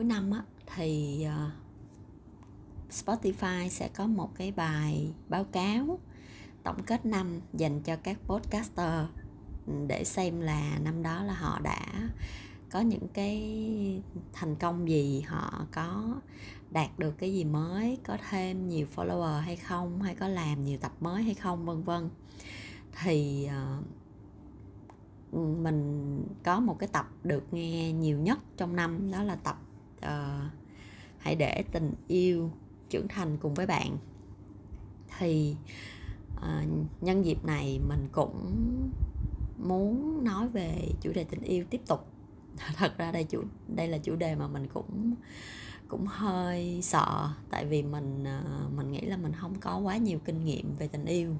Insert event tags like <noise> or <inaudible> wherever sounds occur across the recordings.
cuối năm á, thì ờ, Spotify sẽ có một cái bài báo cáo tổng kết năm dành cho các podcaster ừ, để xem là năm đó là họ đã có những cái thành công gì họ có đạt được cái gì mới có thêm nhiều follower hay không hay có làm nhiều tập mới hay không vân vân. Thì uh, mình có một cái tập được nghe nhiều nhất trong năm đó là tập uh, hãy để tình yêu trưởng thành cùng với bạn. Thì uh, nhân dịp này mình cũng muốn nói về chủ đề tình yêu tiếp tục. <laughs> Thật ra đây chủ đây là chủ đề mà mình cũng cũng hơi sợ tại vì mình uh, mình nghĩ là mình không có quá nhiều kinh nghiệm về tình yêu.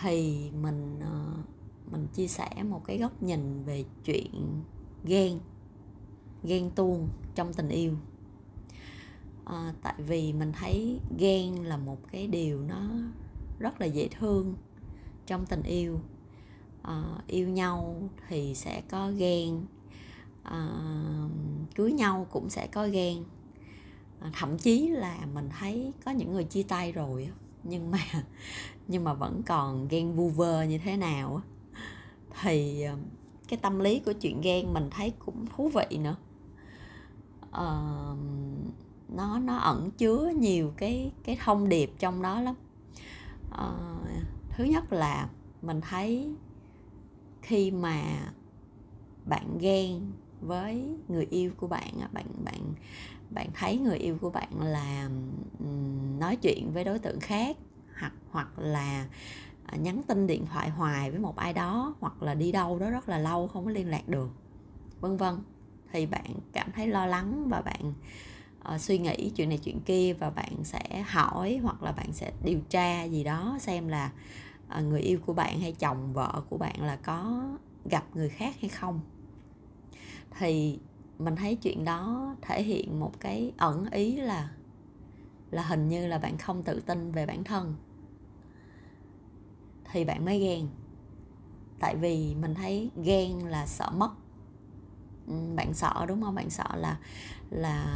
Thì mình uh, mình chia sẻ một cái góc nhìn về chuyện ghen ghen tuông trong tình yêu. À, tại vì mình thấy ghen là một cái điều nó rất là dễ thương trong tình yêu. À, yêu nhau thì sẽ có ghen. À, cưới nhau cũng sẽ có ghen. À, thậm chí là mình thấy có những người chia tay rồi nhưng mà <laughs> nhưng mà vẫn còn ghen vu vơ như thế nào thì à, cái tâm lý của chuyện ghen mình thấy cũng thú vị nữa uh, nó nó ẩn chứa nhiều cái cái thông điệp trong đó lắm. Uh, thứ nhất là mình thấy khi mà bạn ghen với người yêu của bạn bạn bạn bạn thấy người yêu của bạn là nói chuyện với đối tượng khác hoặc hoặc là à, nhắn tin điện thoại hoài với một ai đó hoặc là đi đâu đó rất là lâu không có liên lạc được vân vân thì bạn cảm thấy lo lắng và bạn uh, suy nghĩ chuyện này chuyện kia và bạn sẽ hỏi hoặc là bạn sẽ điều tra gì đó xem là uh, người yêu của bạn hay chồng vợ của bạn là có gặp người khác hay không. Thì mình thấy chuyện đó thể hiện một cái ẩn ý là là hình như là bạn không tự tin về bản thân. Thì bạn mới ghen. Tại vì mình thấy ghen là sợ mất bạn sợ đúng không? Bạn sợ là là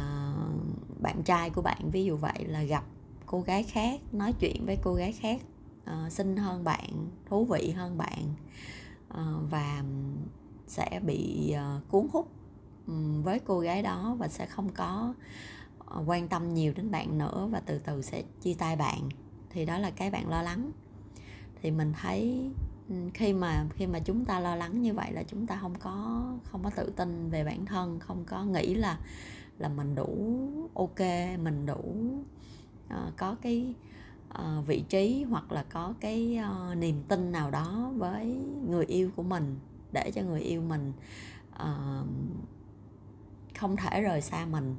bạn trai của bạn ví dụ vậy là gặp cô gái khác nói chuyện với cô gái khác uh, xinh hơn bạn thú vị hơn bạn uh, và sẽ bị uh, cuốn hút um, với cô gái đó và sẽ không có uh, quan tâm nhiều đến bạn nữa và từ từ sẽ chia tay bạn. Thì đó là cái bạn lo lắng. Thì mình thấy Ừ, khi mà khi mà chúng ta lo lắng như vậy là chúng ta không có không có tự tin về bản thân không có nghĩ là là mình đủ ok mình đủ uh, có cái uh, vị trí hoặc là có cái uh, niềm tin nào đó với người yêu của mình để cho người yêu mình uh, không thể rời xa mình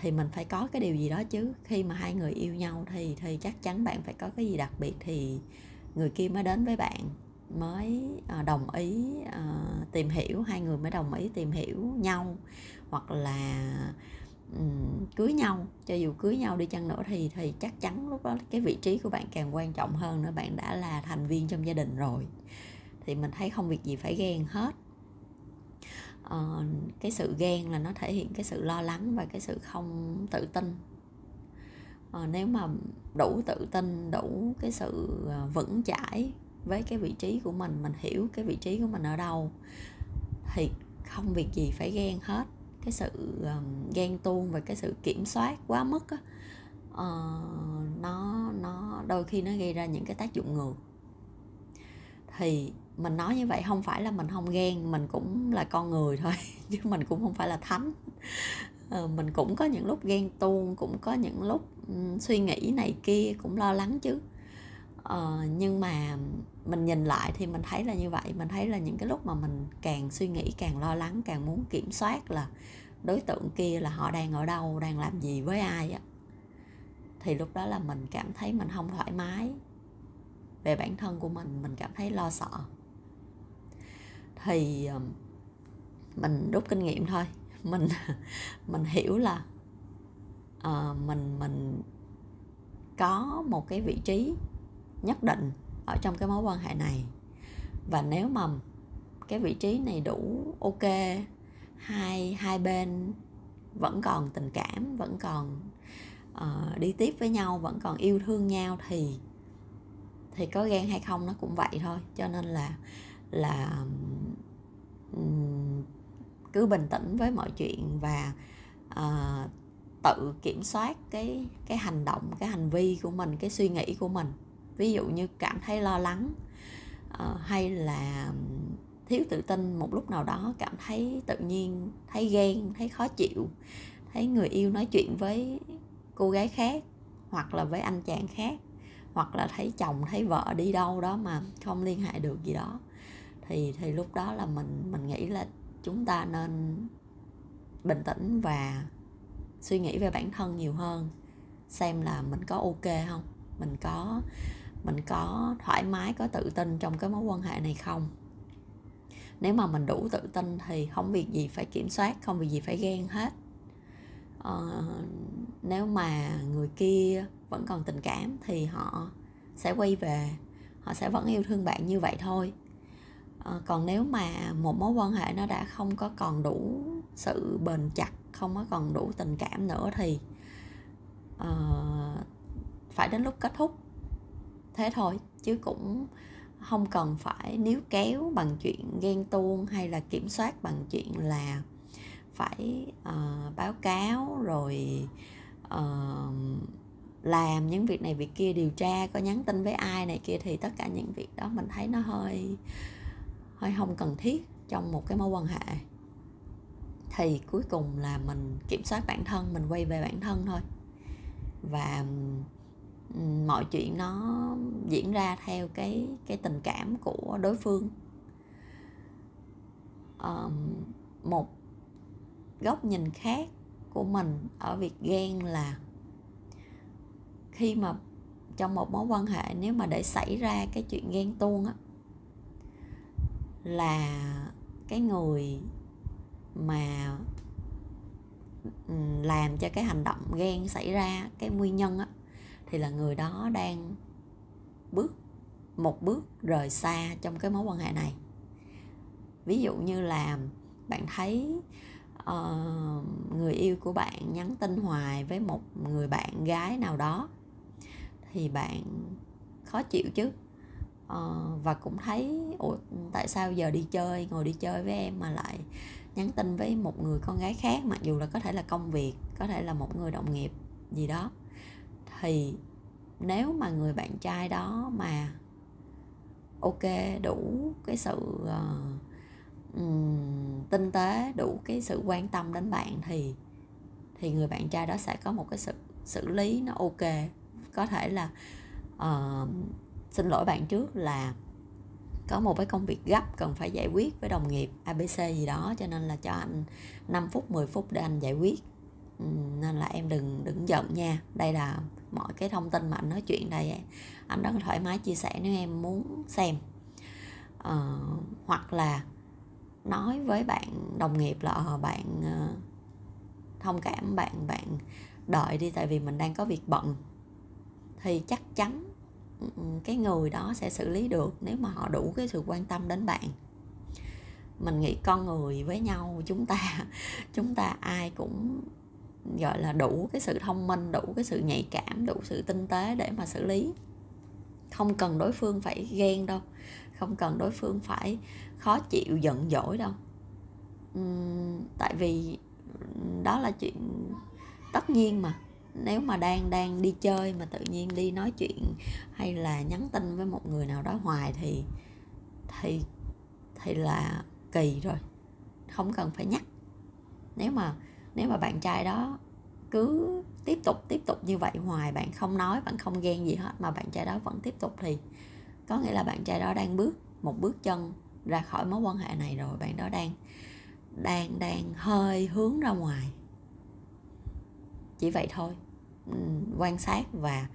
thì mình phải có cái điều gì đó chứ. Khi mà hai người yêu nhau thì thì chắc chắn bạn phải có cái gì đặc biệt thì người kia mới đến với bạn mới à, đồng ý à, tìm hiểu hai người mới đồng ý tìm hiểu nhau hoặc là um, cưới nhau. Cho dù cưới nhau đi chăng nữa thì thì chắc chắn lúc đó cái vị trí của bạn càng quan trọng hơn nữa bạn đã là thành viên trong gia đình rồi. Thì mình thấy không việc gì phải ghen hết. Uh, cái sự ghen là nó thể hiện cái sự lo lắng và cái sự không tự tin. À, nếu mà đủ tự tin đủ cái sự ờ, vững chãi với cái vị trí của mình mình hiểu cái vị trí của mình ở đâu thì không việc gì phải ghen hết. Cái sự um, ghen tuông và cái sự kiểm soát quá mức á uh, nó nó đôi khi nó gây ra những cái tác dụng ngược. Thì mình nói như vậy không phải là mình không ghen mình cũng là con người thôi <laughs> chứ mình cũng không phải là thánh. Uh, mình cũng có những lúc ghen tuông cũng có những lúc suy nghĩ này kia cũng lo lắng chứ uh, nhưng mà mình nhìn lại thì mình thấy là như vậy. Mình thấy là những cái lúc mà mình càng suy nghĩ càng lo lắng càng muốn kiểm soát là đối tượng kia là họ đang ở đâu đang làm gì với ai á thì lúc đó là mình cảm thấy mình không thoải mái về bản thân của mình mình cảm thấy lo sợ. Thì mình rút kinh nghiệm thôi. <laughs> Mình mình hiểu là uh, mình mình có một cái vị trí nhất định ở trong cái mối quan hệ này. Và nếu mà cái vị trí này đủ ok hai hai bên vẫn còn tình cảm vẫn còn uh, đi tiếp với nhau vẫn còn yêu thương nhau thì thì có ghen hay không nó cũng vậy thôi. Cho nên là là um, cứ bình tĩnh với mọi chuyện và uh, tự kiểm soát cái cái hành động cái hành vi của mình cái suy nghĩ của mình ví dụ như cảm thấy lo lắng uh, hay là thiếu tự tin một lúc nào đó cảm thấy tự nhiên thấy ghen thấy khó chịu thấy người yêu nói chuyện với cô gái khác hoặc là với anh chàng khác hoặc là thấy chồng thấy vợ đi đâu đó mà không liên hệ được gì đó thì thì lúc đó là mình mình nghĩ là chúng ta nên bình tĩnh và suy nghĩ về bản thân nhiều hơn xem là mình có ok không mình có mình có thoải mái có tự tin trong cái mối quan hệ này không? Nếu mà mình đủ tự tin thì không việc gì phải kiểm soát không việc gì phải ghen hết. Ờ, nếu mà người kia vẫn còn tình cảm thì họ sẽ quay về họ sẽ vẫn yêu thương bạn như vậy thôi. Ờ, còn nếu mà một mối quan hệ nó đã không có còn đủ sự bền chặt không có còn đủ tình cảm nữa thì uh, phải đến lúc kết thúc thế thôi chứ cũng không cần phải níu kéo bằng chuyện ghen tuông hay là kiểm soát bằng chuyện là phải uh, báo cáo rồi uh, làm những việc này việc kia điều tra có nhắn tin với ai này kia thì tất cả những việc đó mình thấy nó hơi hơi không cần thiết trong một cái mối quan hệ. Thì cuối cùng là mình kiểm soát bản thân mình quay về bản thân thôi. Và mọi chuyện nó diễn ra theo cái cái tình cảm của đối phương. Um, một góc nhìn khác của mình ở việc ghen là khi mà trong một mối quan hệ nếu mà để xảy ra cái chuyện ghen tuông á là cái người mà làm cho cái hành động ghen xảy ra cái nguyên nhân á thì là người đó đang bước một bước rời xa trong cái mối quan hệ này. Ví dụ như là bạn thấy uh, người yêu của bạn nhắn tin hoài với một người bạn gái nào đó thì bạn khó chịu chứ. Uh, và cũng thấy ủa tại sao giờ đi chơi ngồi đi chơi với em mà lại nhắn tin với một người con gái khác? Mặc dù là có thể là công việc có thể là một người đồng nghiệp gì đó thì nếu mà người bạn trai đó mà ok đủ cái sự uh, um, tinh tế đủ cái sự quan tâm đến bạn thì thì người bạn trai đó sẽ có một cái sự xử lý nó ok. Có thể là uh, xin lỗi bạn trước là có một cái công việc gấp cần phải giải quyết với đồng nghiệp ABC gì đó cho nên là cho anh 5 phút 10 phút để anh giải quyết. Nên là em đừng đừng giận nha. Đây là mọi cái thông tin mà anh nói chuyện đây anh rất là thoải mái chia sẻ nếu em muốn xem. Uh, hoặc là nói với bạn đồng nghiệp là ờ, bạn uh, thông cảm bạn bạn đợi đi tại vì mình đang có việc bận. Thì chắc chắn ừ, cái người đó sẽ xử lý được nếu mà họ đủ cái sự quan tâm đến bạn. Mình nghĩ con người với nhau chúng ta <laughs> chúng ta ai cũng gọi là đủ cái sự thông minh đủ cái sự nhạy cảm đủ sự tinh tế để mà xử lý. Không cần đối phương phải ghen đâu không cần đối phương phải khó chịu giận dỗi đâu. Uhm, tại vì đó là chuyện tất nhiên mà. Nếu mà đang đang đi chơi mà tự nhiên đi nói chuyện hay là nhắn tin với một người nào đó hoài thì thì thì là kỳ rồi không cần phải nhắc. Nếu mà nếu mà bạn trai đó cứ tiếp tục tiếp tục như vậy hoài, bạn không nói, bạn không ghen gì hết mà bạn trai đó vẫn tiếp tục thì có nghĩa là bạn trai đó đang bước một bước chân ra khỏi mối quan hệ này rồi. Bạn đó đang đang đang hơi hướng ra ngoài. Chỉ vậy thôi. Quan sát và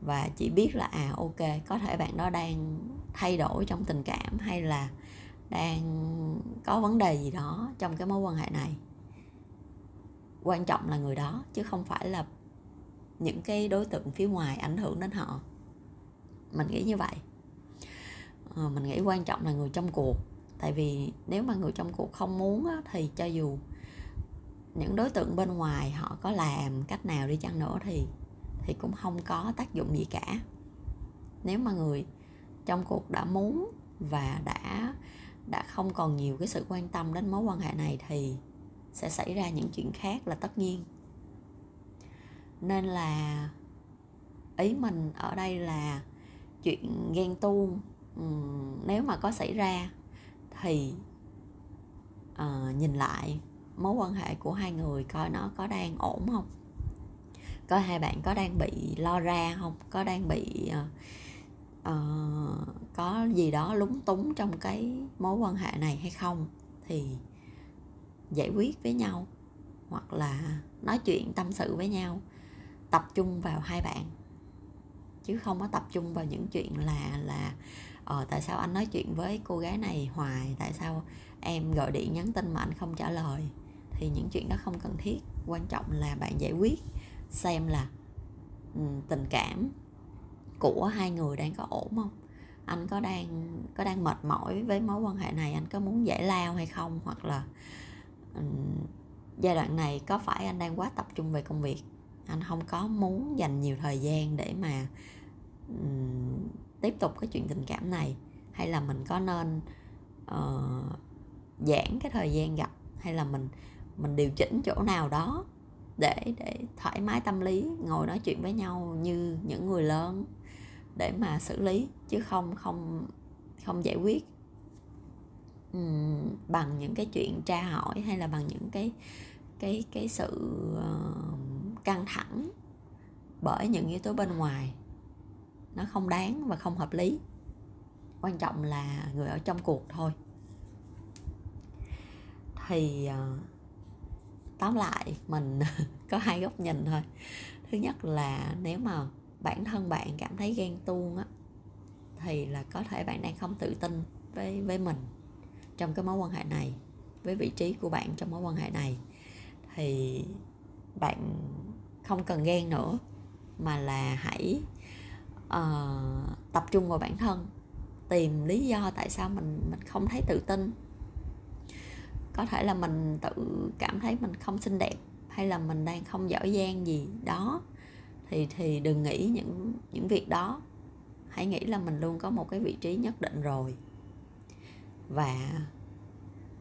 và chỉ biết là à ok, có thể bạn đó đang thay đổi trong tình cảm hay là đang có vấn đề gì đó trong cái mối quan hệ này quan trọng là người đó chứ không phải là những cái đối tượng phía ngoài ảnh hưởng đến họ. Mình nghĩ như vậy. À, mình nghĩ quan trọng là người trong cuộc. Tại vì nếu mà người trong cuộc không muốn á, thì cho dù những đối tượng bên ngoài họ có làm cách nào đi chăng nữa thì thì cũng không có tác dụng gì cả. Nếu mà người trong cuộc đã muốn và đã đã không còn nhiều cái sự quan tâm đến mối quan hệ này thì sẽ xảy ra những chuyện khác là tất nhiên. Nên là ý mình ở đây là chuyện ghen tuông nếu mà có xảy ra thì uh, nhìn lại mối quan hệ của hai người coi nó có đang ổn không? Coi hai bạn có đang bị lo ra không? Có đang bị uh, uh, có gì đó lúng túng trong cái mối quan hệ này hay không? Thì giải quyết với nhau, hoặc là nói chuyện tâm sự với nhau, tập trung vào hai bạn. Chứ không có tập trung vào những chuyện là là ờ tại sao anh nói chuyện với cô gái này hoài, tại sao em gọi điện nhắn tin mà anh không trả lời. Thì những chuyện đó không cần thiết, quan trọng là bạn giải quyết, xem là ừ, tình cảm của hai người đang có ổn không? Anh có đang có đang mệt mỏi với mối quan hệ này, anh có muốn giải lao hay không? Hoặc là giai đoạn này có phải anh đang quá tập trung về công việc? Anh không có muốn dành nhiều thời gian để mà um, tiếp tục cái chuyện tình cảm này? Hay là mình có nên uh, giãn cái thời gian gặp? Hay là mình mình điều chỉnh chỗ nào đó để để thoải mái tâm lý ngồi nói chuyện với nhau như những người lớn để mà xử lý chứ không không không giải quyết? Um, bằng những cái chuyện tra hỏi hay là bằng những cái cái cái sự uh, căng thẳng bởi những yếu tố bên ngoài. Nó không đáng và không hợp lý. Quan trọng là người ở trong cuộc thôi. Thì uh, tóm lại mình <laughs> có hai góc nhìn thôi. Thứ nhất là nếu mà bản thân bạn cảm thấy ghen tuông á thì là có thể bạn đang không tự tin với với mình trong cái mối quan hệ này với vị trí của bạn trong mối quan hệ này thì bạn không cần ghen nữa mà là hãy uh, tập trung vào bản thân tìm lý do tại sao mình mình không thấy tự tin. Có thể là mình tự cảm thấy mình không xinh đẹp hay là mình đang không giỏi giang gì đó thì thì đừng nghĩ những những việc đó. Hãy nghĩ là mình luôn có một cái vị trí nhất định rồi và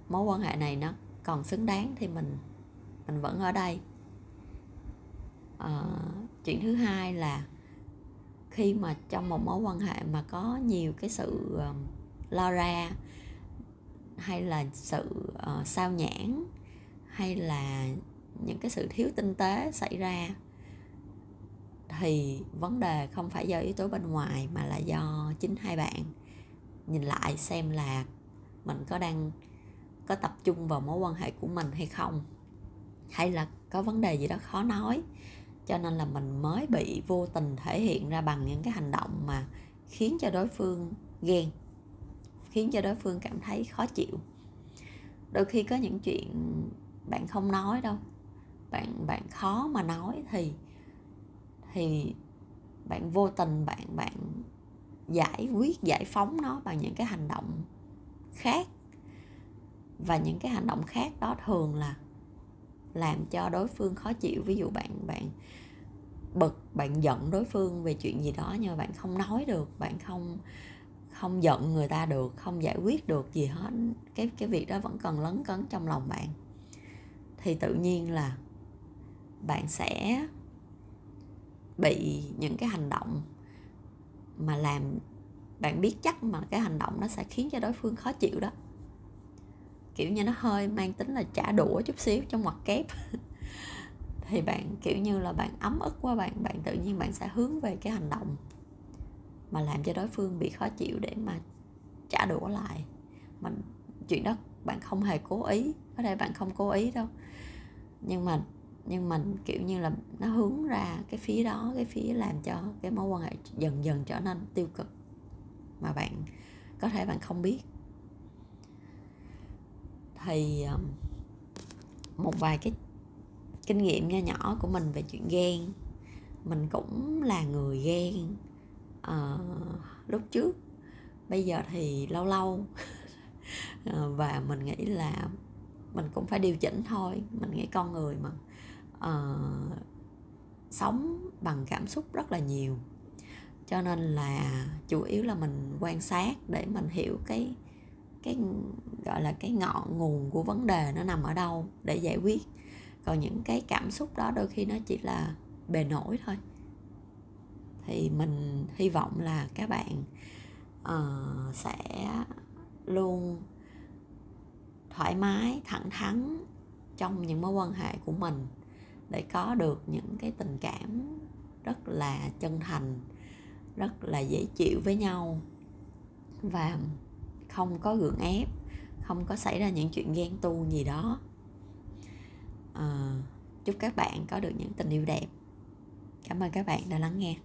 mối quan hệ này nó còn xứng đáng thì mình mình vẫn ở đây. À, chuyện thứ hai là khi mà trong một mối quan hệ mà có nhiều cái sự uh, lo ra hay là sự uh, sao nhãn hay là những cái sự thiếu tinh tế xảy ra thì vấn đề không phải do yếu tố bên ngoài mà là do chính hai bạn nhìn lại xem là mình có đang có tập trung vào mối quan hệ của mình hay không, hay là có vấn đề gì đó khó nói. Cho nên là mình mới bị vô tình thể hiện ra bằng những cái hành động mà khiến cho đối phương ghen, khiến cho đối phương cảm thấy khó chịu. Đôi khi có những chuyện bạn không nói đâu, bạn bạn khó mà nói thì thì bạn vô tình bạn bạn giải quyết, giải phóng nó bằng những cái hành động khác. Và những cái hành động khác đó thường là làm cho đối phương khó chịu. Ví dụ bạn bạn bực, bạn giận đối phương về chuyện gì đó nhưng mà bạn không nói được, bạn không không giận người ta được, không giải quyết được gì hết. Cái cái việc đó vẫn còn lấn cấn trong lòng bạn. Thì tự nhiên là bạn sẽ bị những cái hành động mà làm bạn biết chắc mà cái hành động nó sẽ khiến cho đối phương khó chịu đó. Kiểu như nó hơi mang tính là trả đũa chút xíu trong mặt kép. <laughs> Thì bạn, kiểu như là bạn ấm ức quá bạn bạn tự nhiên bạn sẽ hướng về cái hành động mà làm cho đối phương bị khó chịu để mà trả đũa lại. Mà chuyện đó bạn không hề cố ý, có thể bạn không cố ý đâu. Nhưng mà nhưng mà kiểu như là nó hướng ra cái phía đó, cái phía làm cho cái mối quan hệ dần dần trở nên tiêu cực mà bạn có thể bạn không biết. Thì um, một vài cái kinh nghiệm nho nhỏ của mình về chuyện ghen mình cũng là người ghen à, ờ, lúc trước. Bây giờ thì lâu lâu. <laughs> Ờ, và mình nghĩ là mình cũng phải điều chỉnh thôi. Mình nghĩ con người mà à, sống bằng cảm xúc rất là nhiều cho nên là chủ yếu là mình quan sát để mình hiểu cái cái gọi là cái ngọn nguồn của vấn đề nó nằm ở đâu để giải quyết. Còn những cái cảm xúc đó đôi khi nó chỉ là bề nổi thôi. Thì mình hy vọng là các bạn uh, sẽ luôn thoải mái thẳng thắn trong những mối quan hệ của mình để có được những cái tình cảm rất là chân thành rất là dễ chịu với nhau và không có gượng ép không có xảy ra những chuyện ghen tu gì đó. À, chúc các bạn có được những tình yêu đẹp. Cảm ơn các bạn đã lắng nghe.